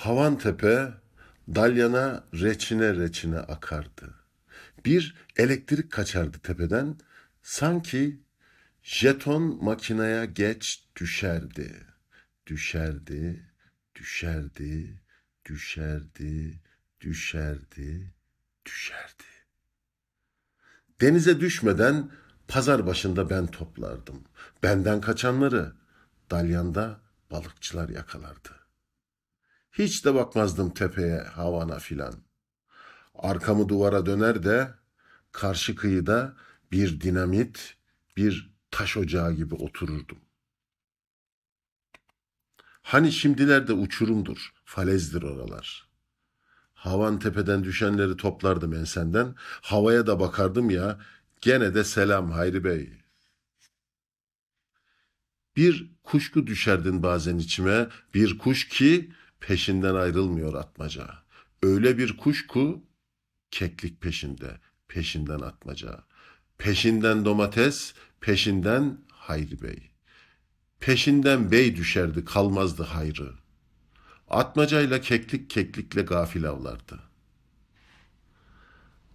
Havantepe dalyana reçine reçine akardı. Bir elektrik kaçardı tepeden, sanki jeton makineye geç düşerdi. Düşerdi, düşerdi, düşerdi, düşerdi, düşerdi. Denize düşmeden pazar başında ben toplardım. Benden kaçanları dalyanda balıkçılar yakalardı. Hiç de bakmazdım tepeye, havana filan. Arkamı duvara döner de karşı kıyıda bir dinamit, bir taş ocağı gibi otururdum. Hani şimdilerde uçurumdur, falezdir oralar. Havan tepeden düşenleri toplardım ensenden, havaya da bakardım ya, gene de selam Hayri Bey. Bir kuşku düşerdin bazen içime, bir kuş ki peşinden ayrılmıyor atmaca. Öyle bir kuşku keklik peşinde, peşinden atmaca. Peşinden domates, peşinden Hayri Bey. Peşinden bey düşerdi, kalmazdı hayrı. Atmacayla keklik keklikle gafil avlardı.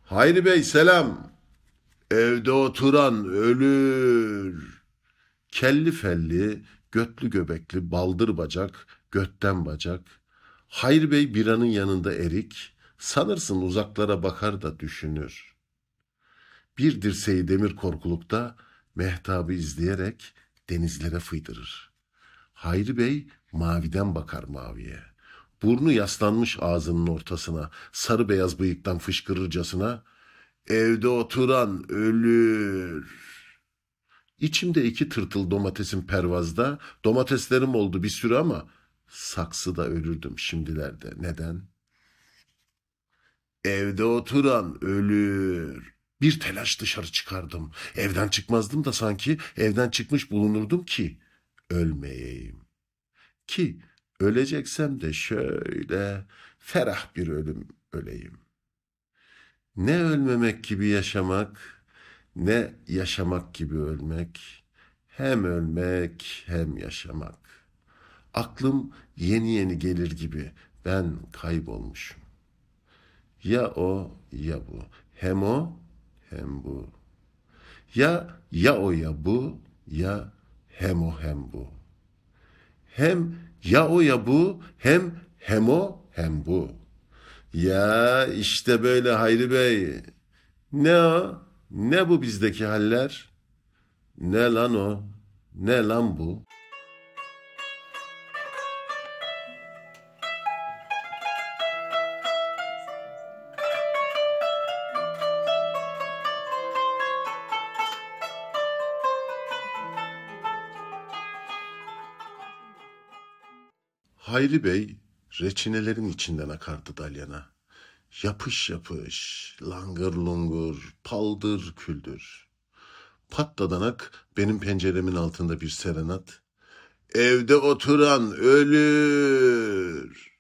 Hayri Bey selam. Evde oturan ölür. Kelli felli, götlü göbekli, baldır bacak, götten bacak. Hayri Bey biranın yanında erik, sanırsın uzaklara bakar da düşünür. Bir dirseği demir korkulukta mehtabı izleyerek denizlere fıydırır. Hayri Bey maviden bakar maviye. Burnu yaslanmış ağzının ortasına, sarı beyaz bıyıktan fışkırırcasına, evde oturan ölür. İçimde iki tırtıl domatesin pervazda, domateslerim oldu bir sürü ama saksıda ölürdüm şimdilerde. Neden? Evde oturan ölür. Bir telaş dışarı çıkardım. Evden çıkmazdım da sanki evden çıkmış bulunurdum ki ölmeyeyim. Ki öleceksem de şöyle ferah bir ölüm öleyim. Ne ölmemek gibi yaşamak, ne yaşamak gibi ölmek, hem ölmek hem yaşamak. Aklım yeni yeni gelir gibi ben kaybolmuşum. Ya o ya bu. Hem o hem bu. Ya ya o ya bu ya hem o hem bu. Hem ya o ya bu hem hem o hem bu. Ya işte böyle Hayri Bey. Ne o? Ne bu bizdeki haller? Ne lan o? Ne lan bu? Hayri Bey reçinelerin içinden akardı dalyana. Yapış yapış, langır lungur, paldır küldür. Patladanak benim penceremin altında bir serenat. Evde oturan ölür.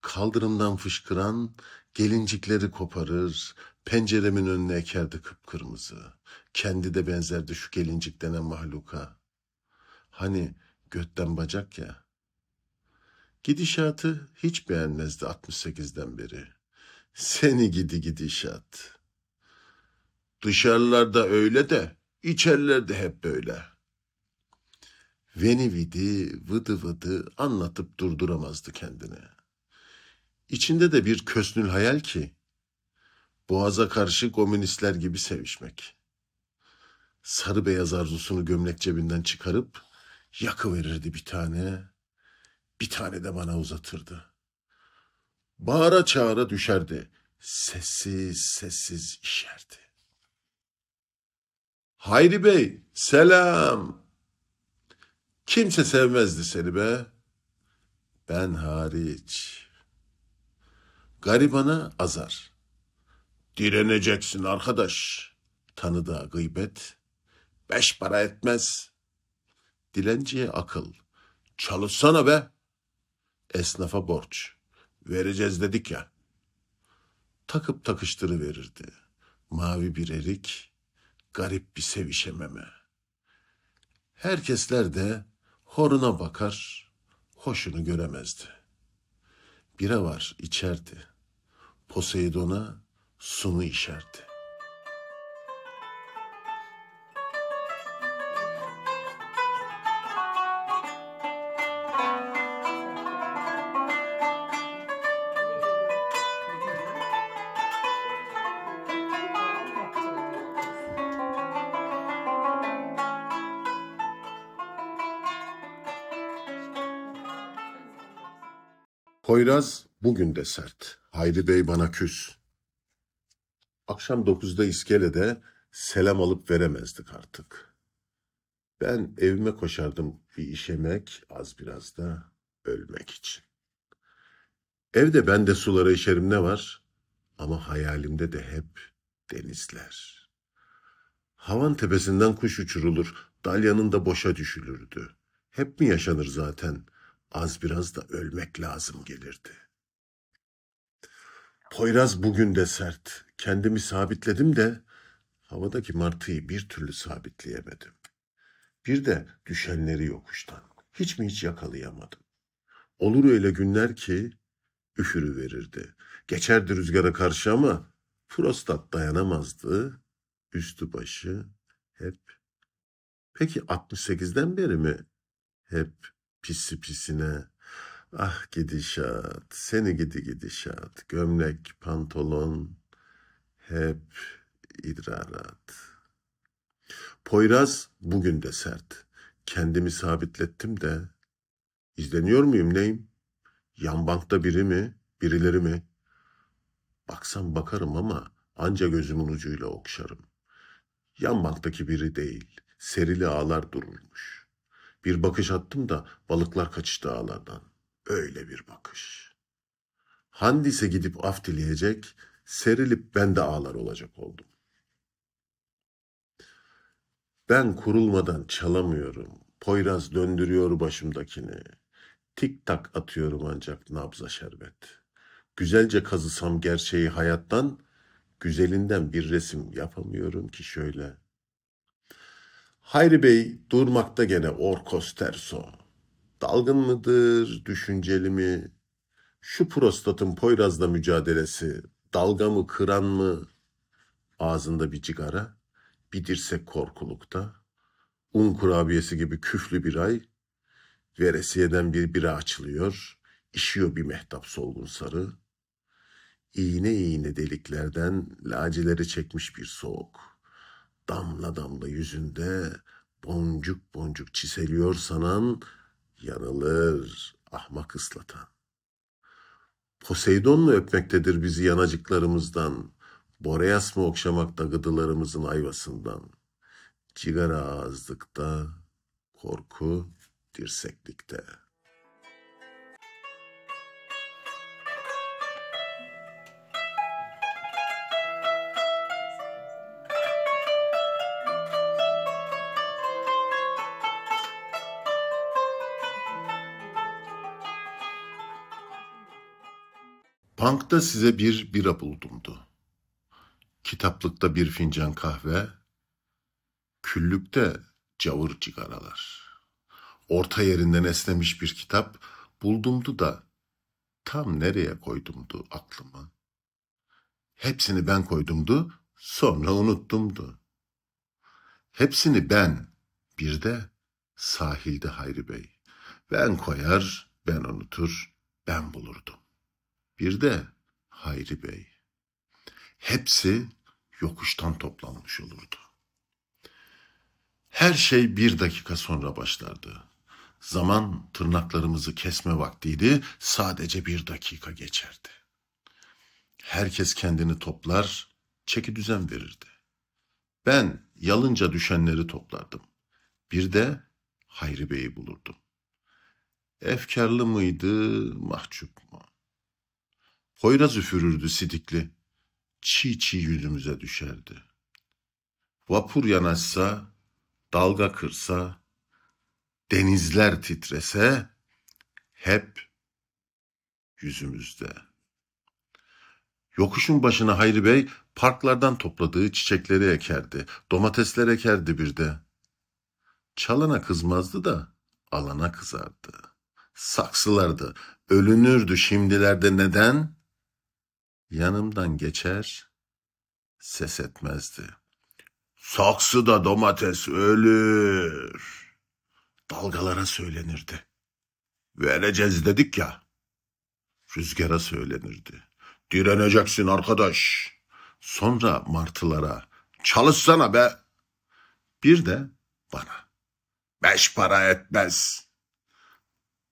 Kaldırımdan fışkıran gelincikleri koparır, penceremin önüne ekerdi kıpkırmızı. Kendi de benzerdi şu gelincik denen mahluka. Hani götten bacak ya. Gidişatı hiç beğenmezdi 68'den beri. Seni gidi gidişat. Dışarılarda öyle de içerlerde hep böyle. Veni vidi vıdı vıdı anlatıp durduramazdı kendini. İçinde de bir kösnül hayal ki boğaza karşı komünistler gibi sevişmek. Sarı beyaz arzusunu gömlek cebinden çıkarıp yakı verirdi bir tane bir tane de bana uzatırdı. Bağıra çağıra düşerdi. Sessiz sessiz işerdi. Hayri Bey, selam. Kimse sevmezdi seni be. Ben hariç. Garibana azar. Direneceksin arkadaş. Tanıdığa gıybet. Beş para etmez. Dilenciye akıl. Çalışsana be. Esnafa borç. Vereceğiz dedik ya. Takıp takıştırı verirdi. Mavi bir erik, garip bir sevişememe. Herkesler de horuna bakar, hoşunu göremezdi. Bira var içerdi. Poseidon'a sunu işerdi. Poyraz bugün de sert. Hayri Bey bana küs. Akşam dokuzda iskelede selam alıp veremezdik artık. Ben evime koşardım bir işemek, az biraz da ölmek için. Evde ben de sulara işerim ne var? Ama hayalimde de hep denizler. Havan tepesinden kuş uçurulur, dalyanın da boşa düşülürdü. Hep mi yaşanır zaten? Az biraz da ölmek lazım gelirdi. Poyraz bugün de sert. Kendimi sabitledim de havadaki martıyı bir türlü sabitleyemedim. Bir de düşenleri yokuştan. Hiç mi hiç yakalayamadım. Olur öyle günler ki üfürü verirdi. Geçerdi rüzgara karşı ama prostat dayanamazdı. Üstü başı hep. Peki 68'den beri mi hep pisi pisine? Ah gidişat, seni gidi gidişat, gömlek, pantolon, hep idrarat. Poyraz bugün de sert. Kendimi sabitlettim de, izleniyor muyum neyim? Yan bankta biri mi, birileri mi? Baksam bakarım ama anca gözümün ucuyla okşarım. Yan banktaki biri değil, serili ağlar dururmuş. Bir bakış attım da balıklar kaçıştı ağlardan. Öyle bir bakış. Handise gidip af dileyecek, serilip ben de ağlar olacak oldum. Ben kurulmadan çalamıyorum. Poyraz döndürüyor başımdakini. Tik tak atıyorum ancak nabza şerbet. Güzelce kazısam gerçeği hayattan, güzelinden bir resim yapamıyorum ki şöyle. Hayri Bey durmakta gene orkos terso. Dalgın mıdır, düşünceli mi? Şu prostatın Poyraz'la mücadelesi, dalga mı, kıran mı? Ağzında bir cigara, bir dirsek korkulukta, un kurabiyesi gibi küflü bir ay, veresiyeden bir bira açılıyor, işiyor bir mehtap solgun sarı, iğne iğne deliklerden lacileri çekmiş bir soğuk. Damla damla yüzünde boncuk boncuk çiseliyor sanan, yanılır ahmak ıslatan. Poseidon'la öpmektedir bizi yanacıklarımızdan, Boreas mı okşamakta gıdılarımızın ayvasından. Cigara ağızlıkta, korku dirseklikte. Bankta size bir bira buldumdu. Kitaplıkta bir fincan kahve, küllükte cavır cigaralar. Orta yerinden esnemiş bir kitap buldumdu da tam nereye koydumdu aklımı. Hepsini ben koydumdu, sonra unuttumdu. Hepsini ben, bir de sahilde Hayri Bey. Ben koyar, ben unutur, ben bulurdum. Bir de Hayri Bey. Hepsi yokuştan toplanmış olurdu. Her şey bir dakika sonra başlardı. Zaman tırnaklarımızı kesme vaktiydi, sadece bir dakika geçerdi. Herkes kendini toplar, çeki düzen verirdi. Ben yalınca düşenleri toplardım. Bir de Hayri Bey'i bulurdum. Efkarlı mıydı, mahcup mu? Poyraz üfürürdü sidikli. Çiğ çiğ yüzümüze düşerdi. Vapur yanaşsa, dalga kırsa, denizler titrese, hep yüzümüzde. Yokuşun başına Hayri Bey parklardan topladığı çiçekleri ekerdi, domatesler ekerdi bir de. Çalana kızmazdı da alana kızardı. Saksılardı, Ölünürdü şimdilerde neden? Yanımdan geçer, ses etmezdi. Saksıda domates ölür. Dalgalara söylenirdi. Vereceğiz dedik ya. Rüzgara söylenirdi. Direneceksin arkadaş. Sonra martılara. Çalışsana be. Bir de bana. Beş para etmez.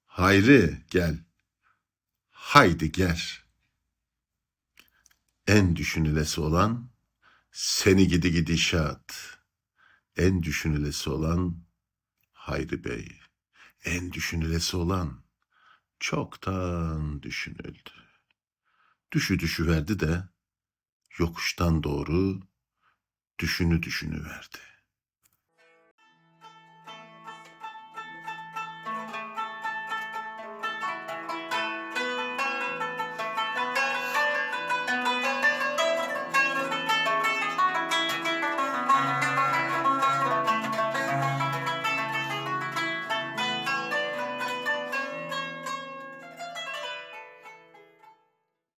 Hayri gel. Haydi gel. En düşünülesi olan seni gidi gidişat. En düşünülesi olan Hayri Bey. En düşünülesi olan çoktan düşünüldü. Düşü düşü verdi de yokuştan doğru düşünü düşünü verdi.